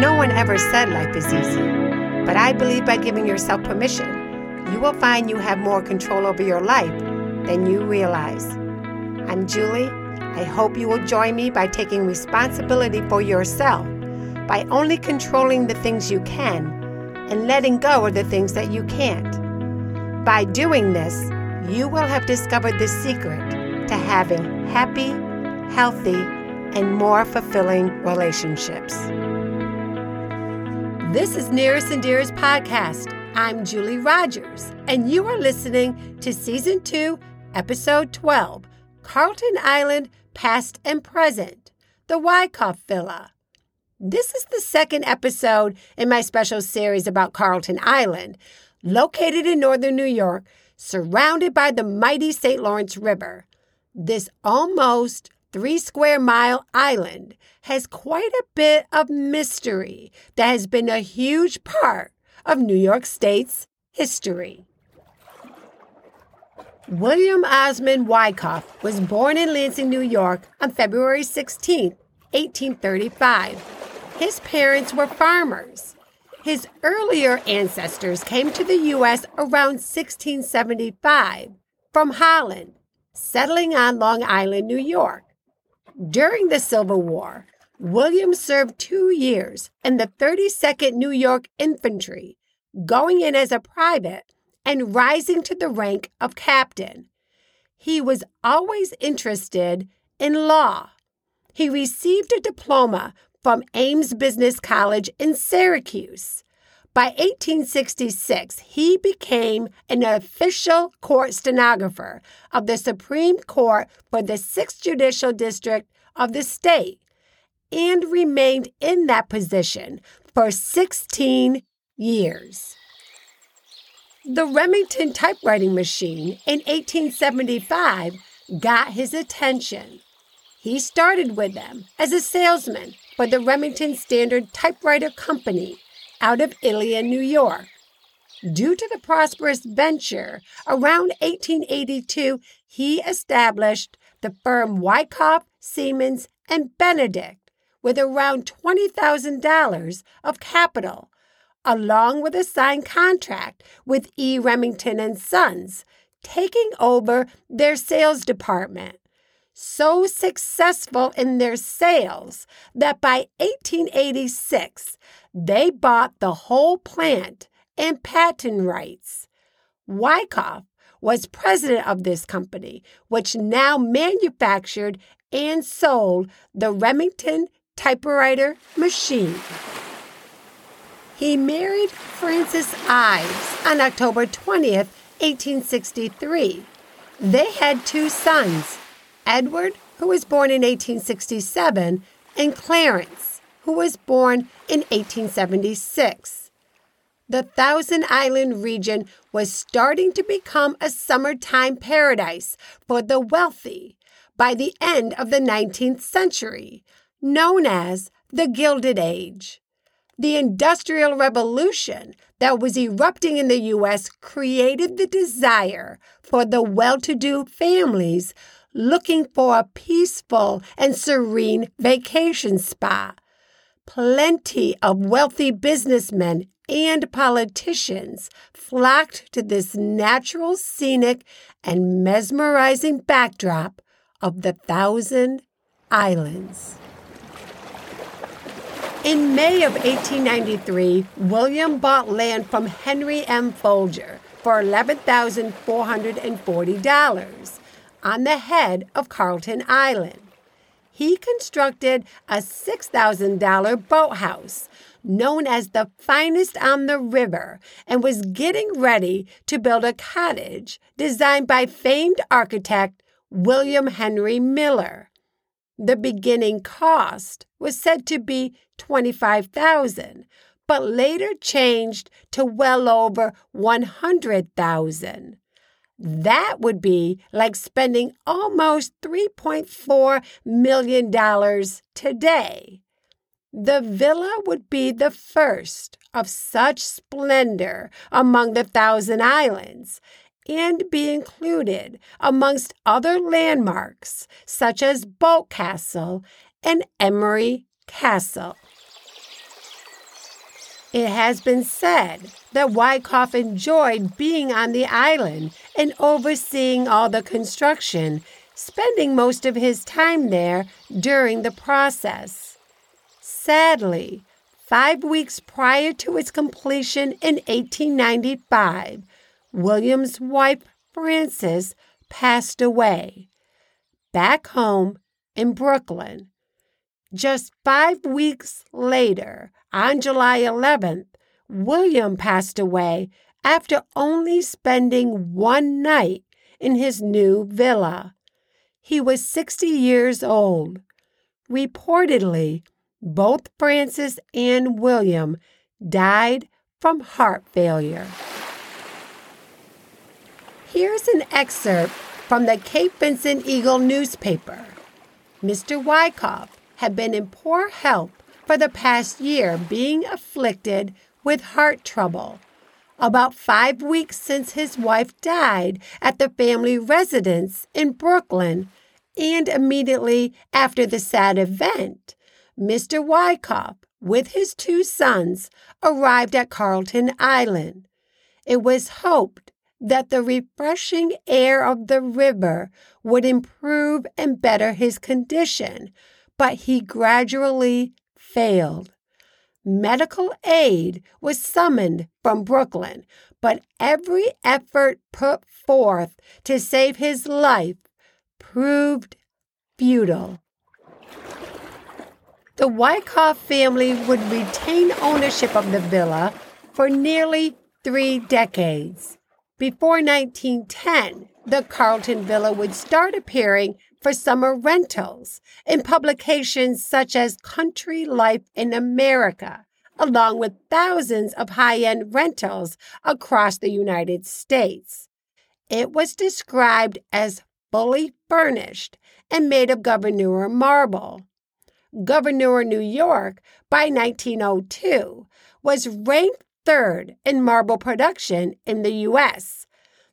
No one ever said life is easy, but I believe by giving yourself permission, you will find you have more control over your life than you realize. I'm Julie. I hope you will join me by taking responsibility for yourself by only controlling the things you can and letting go of the things that you can't. By doing this, you will have discovered the secret to having happy, healthy, and more fulfilling relationships. This is Nearest and Dearest Podcast. I'm Julie Rogers, and you are listening to Season 2, Episode 12 Carleton Island Past and Present, the Wyckoff Villa. This is the second episode in my special series about Carleton Island, located in northern New York, surrounded by the mighty St. Lawrence River. This almost three square mile island has quite a bit of mystery that has been a huge part of New York State's history. William Ozmun Wyckoff was born in Lansing, New York on February 16, 1835. His parents were farmers. His earlier ancestors came to the U.S. around 1675 from Holland, settling on Long Island, New York. During the Civil War, William served two years in the 32nd New York Infantry, going in as a private and rising to the rank of captain. He was always interested in law. He received a diploma from Ames Business College in Syracuse. By 1866, he became an official court stenographer of the Supreme Court for the 6th Judicial District of the state and remained in that position for 16 years. The Remington typewriting machine in 1875 got his attention. He started with them as a salesman for the Remington Standard Typewriter Company out of Ilion, New York. Due to the prosperous venture, around 1882, he established the firm Wyckoff, Seamans, and Benedict with around $20,000 of capital, along with a signed contract with E. Remington and Sons, taking over their sales department so successful in their sales that by 1886 they bought the whole plant and patent rights. Wyckoff was president of this company, which now manufactured and sold the Remington typewriter machine. He married Frances Ives on October 20th, 1863. They had two sons, Edward, who was born in 1867, and Clarence, who was born in 1876. The Thousand Island region was starting to become a summertime paradise for the wealthy by the end of the 19th century, known as the Gilded Age. The Industrial Revolution that was erupting in the U.S. created the desire for the well to do families looking for a peaceful and serene vacation spot. Plenty of wealthy businessmen and politicians flocked to this natural, scenic, and mesmerizing backdrop of the Thousand Islands. In May of 1893, William bought land from Henry M. Folger for $11,440 on the head of Carleton Island. He constructed a $6,000 boathouse known as the finest on the river and was getting ready to build a cottage designed by famed architect William Henry Miller. The beginning cost was said to be 25,000, but later changed to well over 100,000. That would be like spending almost $3.4 million today. The villa would be the first of such splendor among the Thousand Islands, and be included amongst other landmarks such as Boldt Castle and Emery Castle. It has been said that Wyckoff enjoyed being on the island and overseeing all the construction, spending most of his time there during the process. Sadly, five weeks prior to its completion in 1895, William's wife, Frances, passed away. Back home in Brooklyn. Just five weeks later, on July 11th, William passed away after only spending one night in his new villa. He was 60 years old. Reportedly, both Frances and William died from heart failure. Here's an excerpt from the Cape Vincent Eagle newspaper. Mr. Wyckoff had been in poor health for the past year being afflicted with heart trouble. About five weeks since his wife died at the family residence in Brooklyn, and immediately after the sad event, Mr. Wyckoff, with his two sons, arrived at Carleton Island. It was hoped that the refreshing air of the river would improve and better his condition, but he gradually failed. Medical aid was summoned from Brooklyn, but every effort put forth to save his life proved futile. The Wyckoff family would retain ownership of the villa for nearly three decades. Before 1910, the Carleton Villa would start appearing for summer rentals in publications such as Country Life in America, along with thousands of high end rentals across the United States. It was described as fully furnished and made of Gouverneur marble. Gouverneur New York by 1902 was ranked third in marble production in the U.S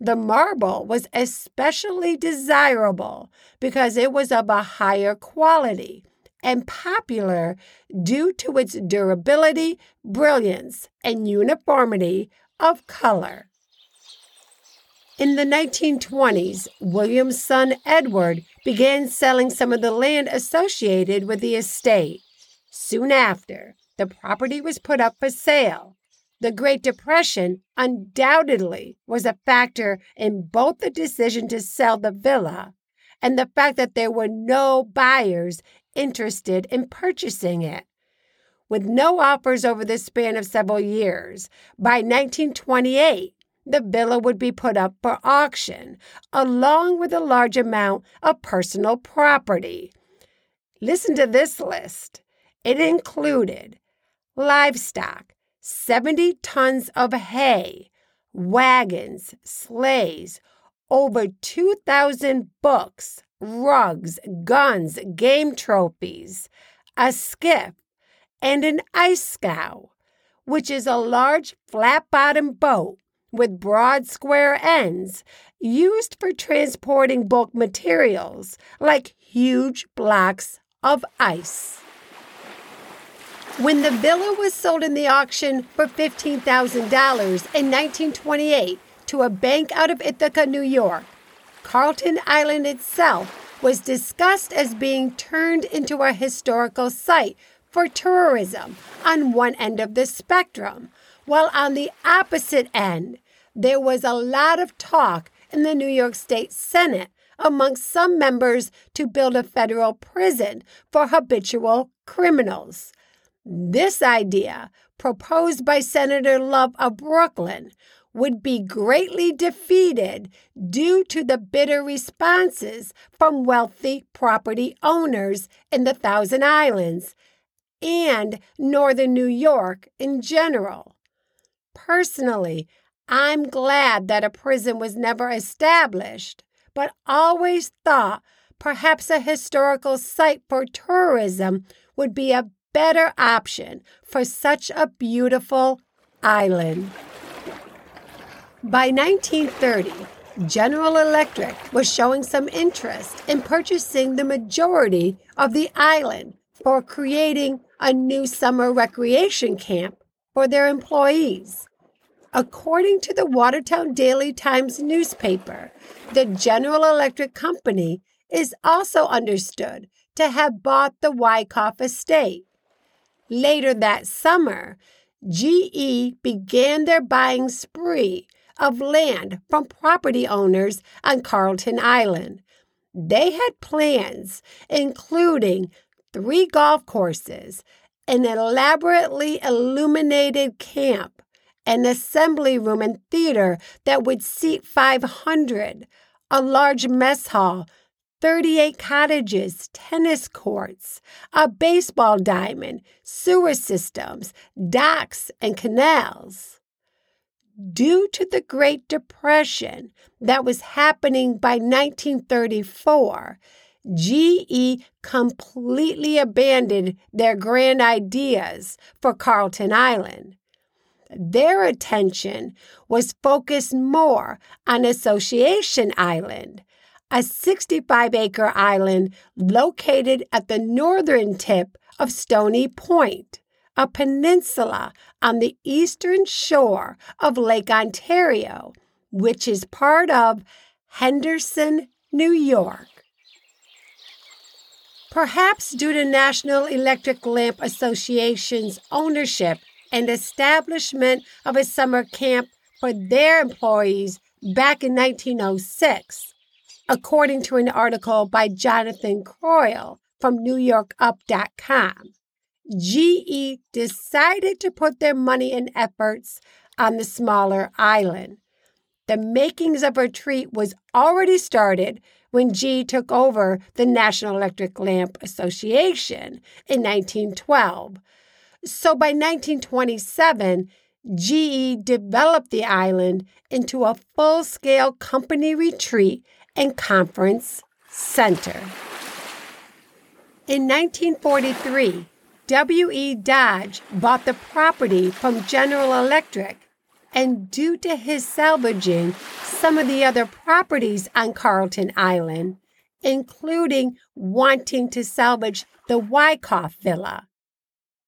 the marble was especially desirable because it was of a higher quality and popular due to its durability, brilliance, and uniformity of color. In the 1920s, William's son Edward began selling some of the land associated with the estate. Soon after, the property was put up for sale, the Great Depression undoubtedly was a factor in both the decision to sell the villa and the fact that there were no buyers interested in purchasing it. With no offers over the span of several years, by 1928, the villa would be put up for auction, along with a large amount of personal property. Listen to this list. It included livestock, 70 tons of hay, wagons, sleighs, over 2,000 books, rugs, guns, game trophies, a skiff, and an ice scow, which is a large flat bottomed boat with broad square ends used for transporting bulk materials like huge blocks of ice. When the villa was sold in the auction for $15,000 in 1928 to a bank out of Ithaca, New York, Carleton Island itself was discussed as being turned into a historical site for tourism on one end of the spectrum, while on the opposite end, there was a lot of talk in the New York State Senate amongst some members to build a federal prison for habitual criminals. This idea, proposed by Senator Love of Brooklyn, would be greatly defeated due to the bitter responses from wealthy property owners in the Thousand Islands and northern New York in general. Personally, I'm glad that a prison was never established, but always thought perhaps a historical site for tourism would be a better option for such a beautiful island. By 1930, General Electric was showing some interest in purchasing the majority of the island for creating a new summer recreation camp for their employees. According to the Watertown Daily Times newspaper, the General Electric Company is also understood to have bought the Wyckoff estate. Later that summer, GE began their buying spree of land from property owners on Carleton Island. They had plans, including three golf courses, an elaborately illuminated camp, an assembly room and theater that would seat 500, a large mess hall, 38 cottages, tennis courts, a baseball diamond, sewer systems, docks, and canals. Due to the Great Depression that was happening by 1934, GE completely abandoned their grand ideas for Carleton Island. Their attention was focused more on Association Island, a 65 acre island located at the northern tip of Stony Point, a peninsula on the eastern shore of Lake Ontario, which is part of Henderson, New York. Perhaps due to National Electric Lamp Association's ownership and establishment of a summer camp for their employees back in 1906, according to an article by Jonathan Croyle from NewYorkUp.com. GE decided to put their money and efforts on the smaller island. The makings of a retreat was already started when GE took over the National Electric Lamp Association in 1912. So by 1927, GE developed the island into a full scale company retreat and conference center. In 1943, W.E. Dodge bought the property from General Electric, and due to his salvaging some of the other properties on Carleton Island, including wanting to salvage the Wyckoff Villa,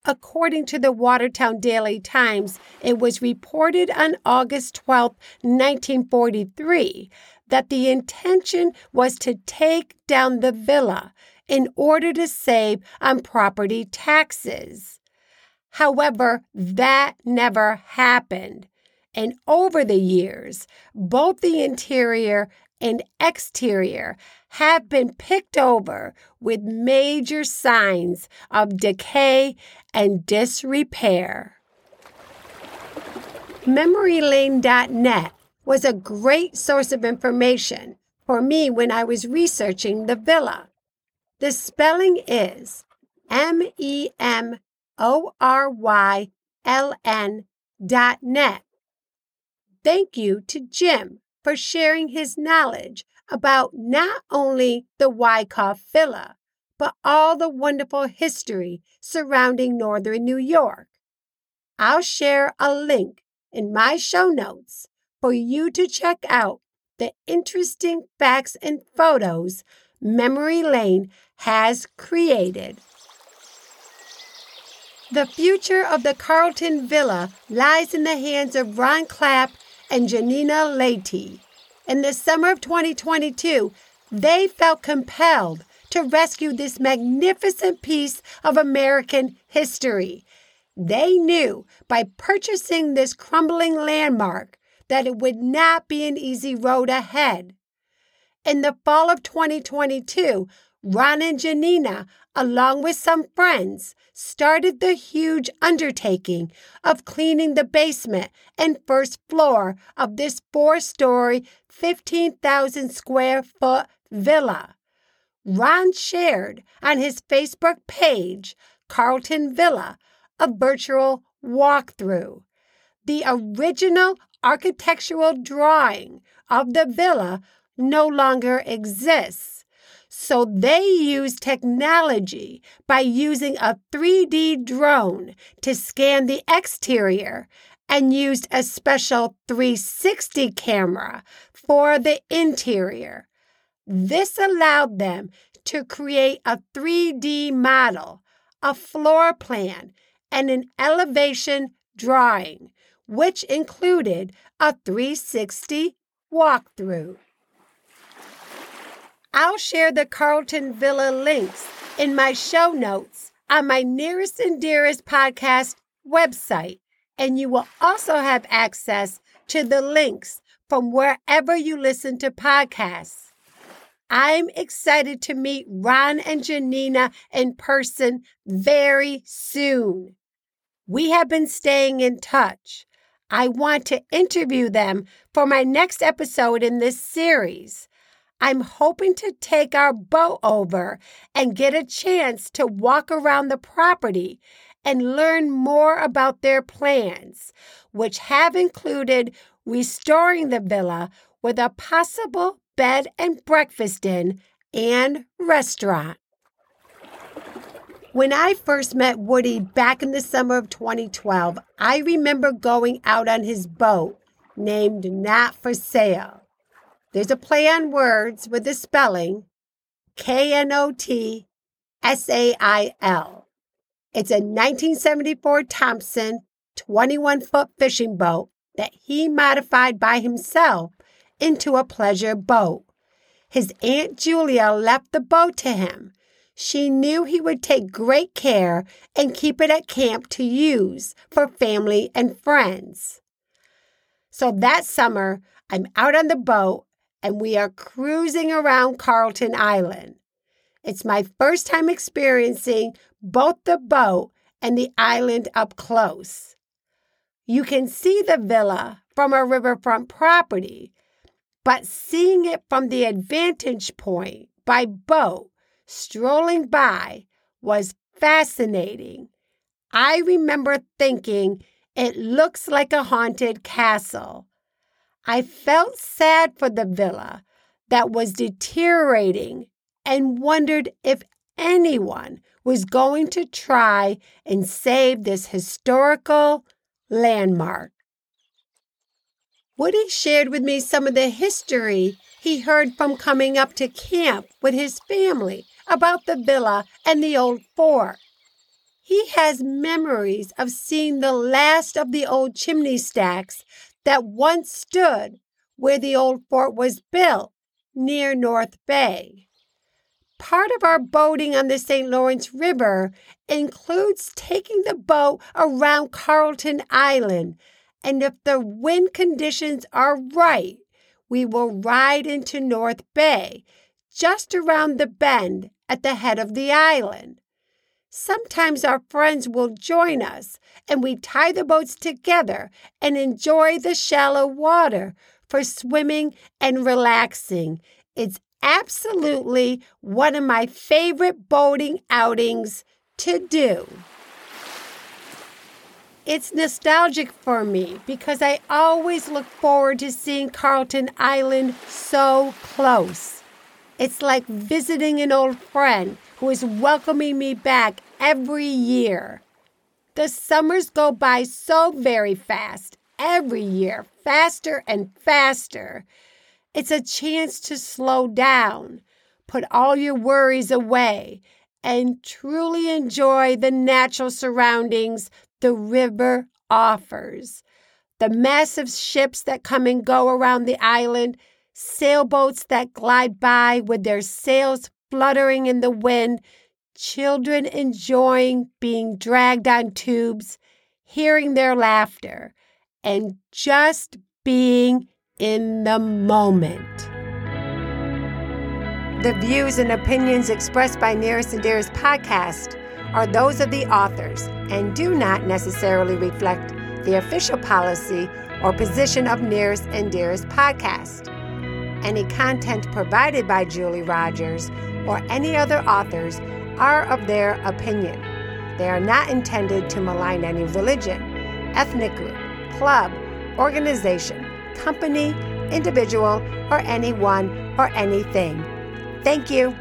According to the Watertown Daily Times, it was reported on August 12, 1943, that the intention was to take down the villa in order to save on property taxes. However, that never happened. And over the years, both the interior and exterior have been picked over with major signs of decay and disrepair. MemoryLane.net was a great source of information for me when I was researching the villa. The spelling is M E M O R Y L N dot net. Thank you to Jim for sharing his knowledge about not only the Wyckoff Villa, but all the wonderful history surrounding Northern New York. I'll share a link in my show notes for you to check out the interesting facts and photos Memory Lane has created. The future of the Carleton Villa lies in the hands of Ron Clapp and Janina Leite. In the summer of 2022, they felt compelled to rescue this magnificent piece of American history. They knew by purchasing this crumbling landmark that it would not be an easy road ahead. In the fall of 2022, Ron and Janina, along with some friends, started the huge undertaking of cleaning the basement and first floor of this four story, 15,000 square foot villa. Ron shared on his Facebook page, Carleton Villa, a virtual walkthrough. The original architectural drawing of the villa no longer exists so they use technology by using a 3D drone to scan the exterior and used a special 360 camera for the interior. This allowed them to create a 3D model, a floor plan, and an elevation drawing, which included a 360 walkthrough. I'll share the Carleton Villa links in my show notes on my Nearest and Dearest podcast website, and you will also have access to the links from wherever you listen to podcasts. I'm excited to meet Ron and Janina in person very soon. We have been staying in touch. I want to interview them for my next episode in this series. I'm hoping to take our boat over and get a chance to walk around the property and learn more about their plans, which have included restoring the villa with a possible bed and breakfast inn and restaurant. When I first met Woody back in the summer of 2012, I remember going out on his boat named Not for Sale. There's a play on words with the spelling K N O T S A I L. It's a 1974 Thompson 21 foot fishing boat that he modified by himself into a pleasure boat. His Aunt Julia left the boat to him. She knew he would take great care and keep it at camp to use for family and friends. So that summer, I'm out on the boat and we are cruising around Carleton Island. It's my first time experiencing both the boat and the island up close. You can see the villa from a riverfront property, but seeing it from the advantage point by boat, strolling by, was fascinating. I remember thinking it looks like a haunted castle. I felt sad for the villa that was deteriorating and wondered if anyone was going to try and save this historical landmark. Woody shared with me some of the history he heard from coming up to camp with his family about the villa and the old fort. He has memories of seeing the last of the old chimney stacks that once stood where the old fort was built near North Bay. Part of our boating on the St. Lawrence River includes taking the boat around Carleton Island, and if the wind conditions are right, we will ride into North Bay, just around the bend at the head of the island. Sometimes our friends will join us and we tie the boats together and enjoy the shallow water for swimming and relaxing. It's absolutely one of my favorite boating outings to do. It's nostalgic for me because I always look forward to seeing Carleton Island so close. It's like visiting an old friend who is welcoming me back every year. The summers go by so very fast, every year, faster and faster. It's a chance to slow down, put all your worries away, and truly enjoy the natural surroundings the river offers. The massive ships that come and go around the island, sailboats that glide by with their sails fluttering in the wind, children enjoying being dragged on tubes, hearing their laughter, and just being in the moment. The views and opinions expressed by Nearest and Dearest podcast are those of the authors and do not necessarily reflect the official policy or position of Nearest and Dearest podcast. Any content provided by Julie Rogers or any other authors are of their opinion. They are not intended to malign any religion, ethnic group, club, organization, company, individual, or anyone or anything. Thank you.